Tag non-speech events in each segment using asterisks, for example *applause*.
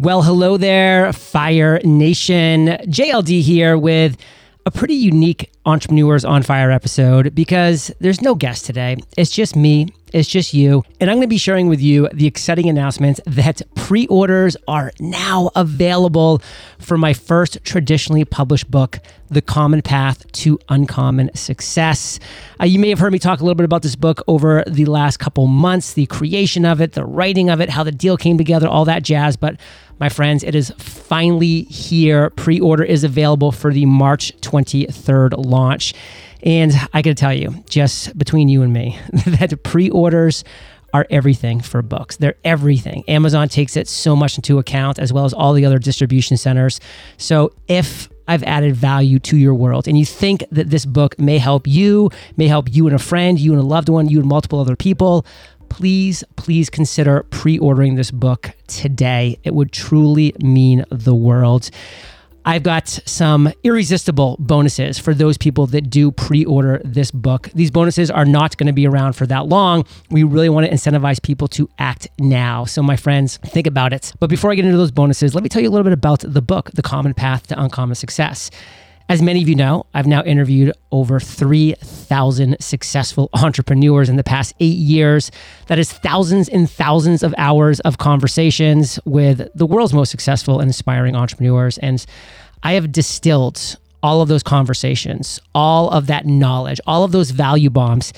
Well, hello there, Fire Nation. JLD here with a pretty unique Entrepreneurs on Fire episode because there's no guest today. It's just me, it's just you. And I'm going to be sharing with you the exciting announcement that pre orders are now available for my first traditionally published book, The Common Path to Uncommon Success. Uh, you may have heard me talk a little bit about this book over the last couple months the creation of it, the writing of it, how the deal came together, all that jazz. But my friends, it is finally here. Pre order is available for the March 23rd launch. And I got to tell you, just between you and me, *laughs* that pre orders are everything for books. They're everything. Amazon takes it so much into account, as well as all the other distribution centers. So if I've added value to your world and you think that this book may help you, may help you and a friend, you and a loved one, you and multiple other people, please, please consider pre ordering this book today. It would truly mean the world. I've got some irresistible bonuses for those people that do pre order this book. These bonuses are not going to be around for that long. We really want to incentivize people to act now. So, my friends, think about it. But before I get into those bonuses, let me tell you a little bit about the book, The Common Path to Uncommon Success. As many of you know, I've now interviewed over 3,000 successful *laughs* entrepreneurs in the past eight years. That is thousands and thousands of hours of conversations with the world's most successful and inspiring entrepreneurs. And I have distilled all of those conversations, all of that knowledge, all of those value bombs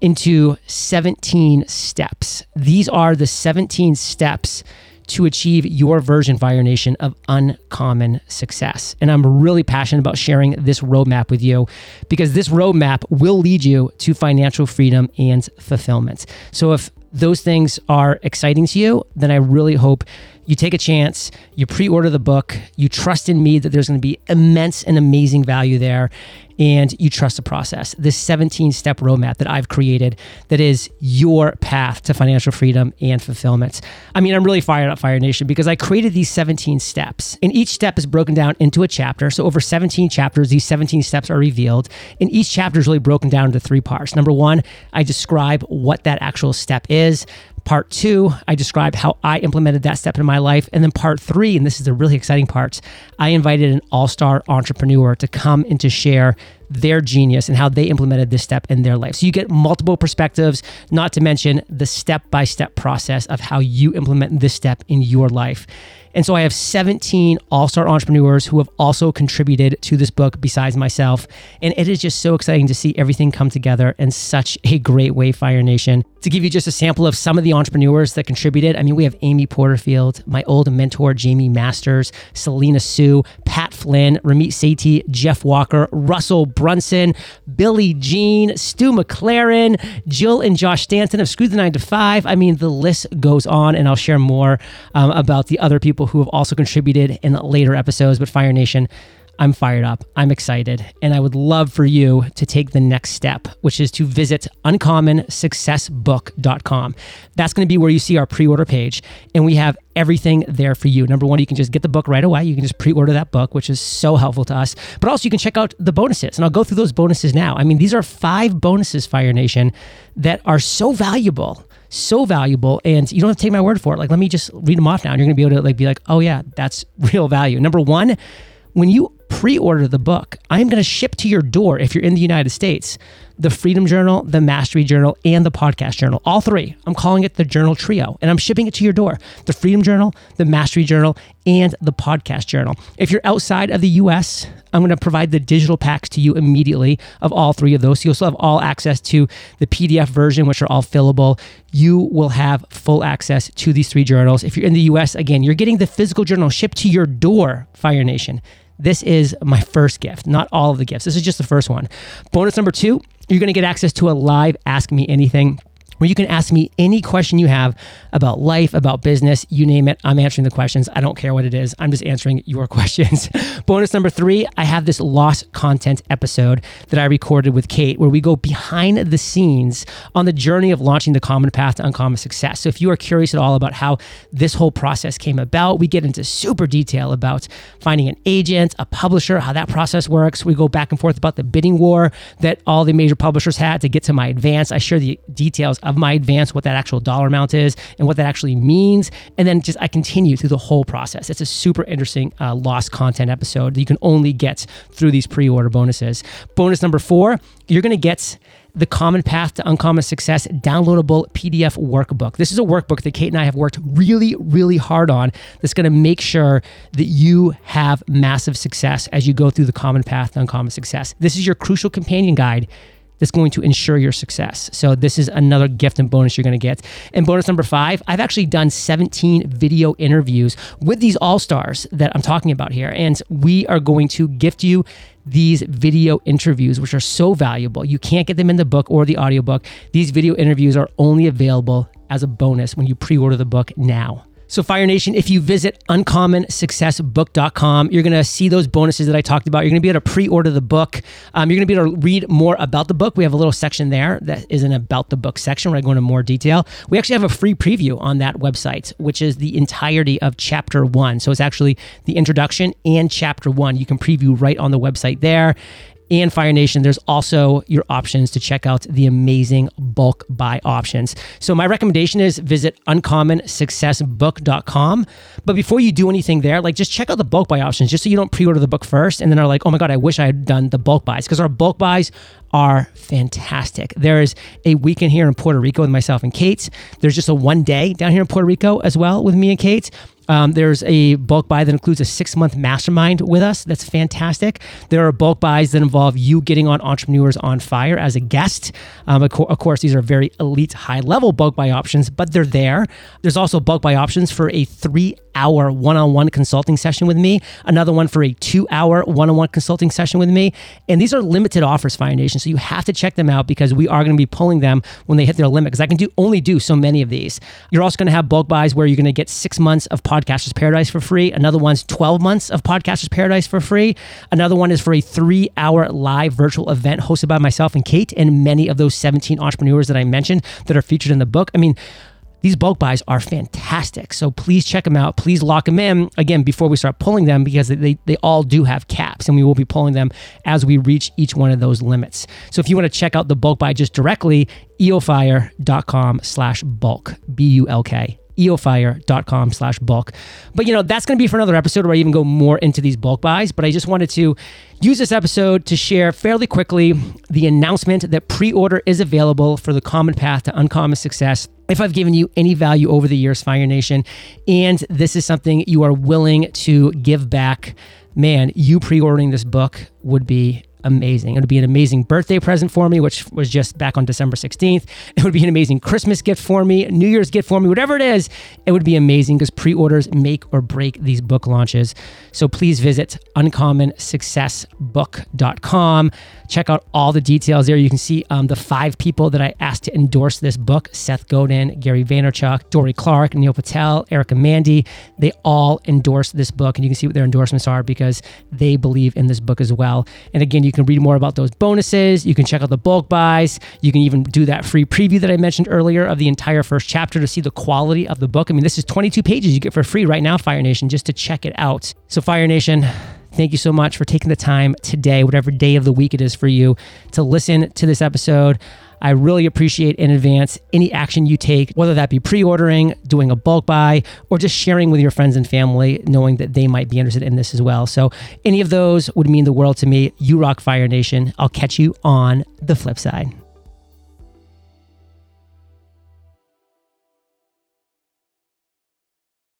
into 17 steps. These are the 17 steps to achieve your version, Fire Nation, of uncommon success. And I'm really passionate about sharing this roadmap with you because this roadmap will lead you to financial freedom and fulfillment. So if those things are exciting to you, then I really hope you take a chance, you pre order the book, you trust in me that there's going to be immense and amazing value there, and you trust the process. This 17 step roadmap that I've created that is your path to financial freedom and fulfillment. I mean, I'm really fired up, Fire Nation, because I created these 17 steps, and each step is broken down into a chapter. So, over 17 chapters, these 17 steps are revealed, and each chapter is really broken down into three parts. Number one, I describe what that actual step is. Part two, I describe how I implemented that step in my life. And then part three, and this is the really exciting part, I invited an all star entrepreneur to come and to share their genius and how they implemented this step in their life. So you get multiple perspectives, not to mention the step by step process of how you implement this step in your life. And so I have 17 all star entrepreneurs who have also contributed to this book besides myself. And it is just so exciting to see everything come together in such a great way, Fire Nation. To give you just a sample of some of the entrepreneurs that contributed, I mean, we have Amy Porterfield, my old mentor, Jaime Masters, Selena Soo, Pat Flynn, Ramit Sethi, Jeff Walker, Russell Brunson, Billy Gene, Stu McLaren, Jill and Josh Stanton of Screw the 9 to 5. I mean, the list goes on, and I'll share more um, about the other people who have also contributed in later episodes. But Fire Nation, I'm fired up. I'm excited. And I would love for you to take the next step, which is to visit uncommonsuccessbook.com. That's going to be where you see our pre order page. And we have everything there for you. Number one, you can just get the book right away. You can just pre order that book, which is so helpful to us. But also, you can check out the bonuses. And I'll go through those bonuses now. I mean, these are five bonuses, Fire Nation, that are so valuable so valuable and you don't have to take my word for it like let me just read them off now and you're going to be able to like be like oh yeah that's *laughs* real value number one when you pre-order the book, I'm going to ship to your door if you're in the United States the Freedom Journal, the Mastery Journal, and the Podcast Journal. All three. I'm calling it the Journal Trio, and I'm shipping it to your door. The Freedom Journal, the Mastery Journal, and the Podcast Journal. If you're outside of the US, I'm going to provide the digital packs to you immediately of all three of those. So you'll still have all access to the PDF version, which are all fillable. You will have full access to these three journals. If you're in the US, again, you're getting the physical journal shipped to your door, Fire Nation. This is my first gift, not all of the gifts. This is just the first one. Bonus number two, you're going to get access to a live Ask Me Anything where you can ask me any question you have about life, about business, you name it. I'm answering the questions. I don't care what it is. I'm just answering your *laughs* questions. Bonus number three, I have this lost content episode that I recorded with Kate where we go behind the scenes on the journey of launching the common path to uncommon success. So if you are curious at all about how this whole process came about, we get into super detail about finding an agent, a publisher, how that process works. We go back and forth about the bidding war that all the major publishers had to get to my advance. I share the details of my advance, what that actual dollar amount is, and what that actually means. And then just I continue through the whole process. It's a super interesting uh, lost content episode that you can only get through these pre order bonuses. Bonus number four, you're going to get the Common Path to Uncommon Success downloadable PDF workbook. This is a workbook that Kate and I have worked really, really hard on that's going to make sure that you have massive success as you go through the Common Path to Uncommon Success. This is your crucial companion guide that's going to ensure your success. So this is another gift and bonus you're going to get. And bonus number five, I've actually done 17 video interviews with these all stars that I'm talking about here, and we are going to gift you these video interviews, which are so valuable. You can't get them in the book or the audiobook. These video interviews are only available as a bonus when you pre order the book now. So, Fire Nation, if you visit uncommonsuccessbook.com, you're going to see those bonuses that I talked about. You're going to be able to pre order the book. Um, you're going to be able to read more about the book. We have a little section there that is an about the book section where I go into more detail. We actually have a free preview on that website, which is the entirety of chapter one. So, it's actually the introduction and chapter one. You can preview right on the website there and Fire Nation, there's also your options to check out the amazing bulk buy options. So my recommendation is visit uncommonsuccessbook.com. But before you do anything there, like just check out the bulk buy options just so you don't pre-order the book first and then are like, oh my God, I wish I had done the bulk buys because our bulk buys are fantastic. There is a weekend here in Puerto Rico with myself and Kate. There's just a one day down here in Puerto Rico as well with me and Kate. Um, there's a bulk buy that includes a six month mastermind with us. That's fantastic. There are bulk buys that involve you getting on Entrepreneurs on Fire as a guest. Um, of, co- of, course, these are very elite, high level bulk buy options, but they're there. There's also bulk buy options for a three hour one on one consulting session with me, another one for a two hour one on one consulting session with me. And these are limited offers, Fire Nation. So you have to check them out because we are going to be pulling them when they hit their limit because I can do only do so many of these. You're also going to have bulk buys where you're going to get six months of Podcasters Paradise for free. Another one's 12 months of Podcasters Paradise for free. Another one is for a three hour live virtual event hosted by myself and Kate and many of those 17 entrepreneurs that I mentioned that are featured in the book. I mean, these bulk buys are fantastic. So please check them out. Please lock them in again before we start pulling them because they, they all do have caps and we will be pulling them as we reach each one of those limits. So if you want to check out the bulk buy just directly, eofire.com slash bulk, B U L K eofire.com slash bulk. But, you know, that's going to be for another episode where I even go more into these bulk buys. But I just wanted to use this episode to share fairly quickly the announcement that pre order is available for the Common Path to Uncommon Success. If I've given you any value over the years, Fire Nation, and this is something you are willing to give back, man, you pre ordering this book would be amazing. It would be an amazing birthday present for me, which was just back on December 16th. It would be an amazing Christmas gift for me, New Year's gift for me, whatever it is, it would be amazing because pre orders make or break these book launches. So please visit uncommonsuccessbook.com. Check out all the details there. You can see um, the five people that I asked to endorse this book Seth Godin, Gary Vaynerchuk, Dorie Clark, Neil Patel, Erica Mandy. They all endorse this book, and you can see what their endorsements are because they believe in this book as well. And again, you can read more about those bonuses. You can check out the bulk buys. You can even do that free preview that I mentioned earlier of the entire first chapter to see the quality of the book. I mean, this is 22 pages you get for free right now, Fire Nation, just to check it out. So, Fire Nation, Thank you so much for taking the time today, whatever day of the week it is for you, to listen to this episode. I really appreciate in advance any action you take, whether that be pre ordering, doing a bulk buy, or just sharing with your friends and family, knowing that they might be interested in this as well. So, any of those would mean the world to me. You rock Fire Nation. I'll catch you on the flip side.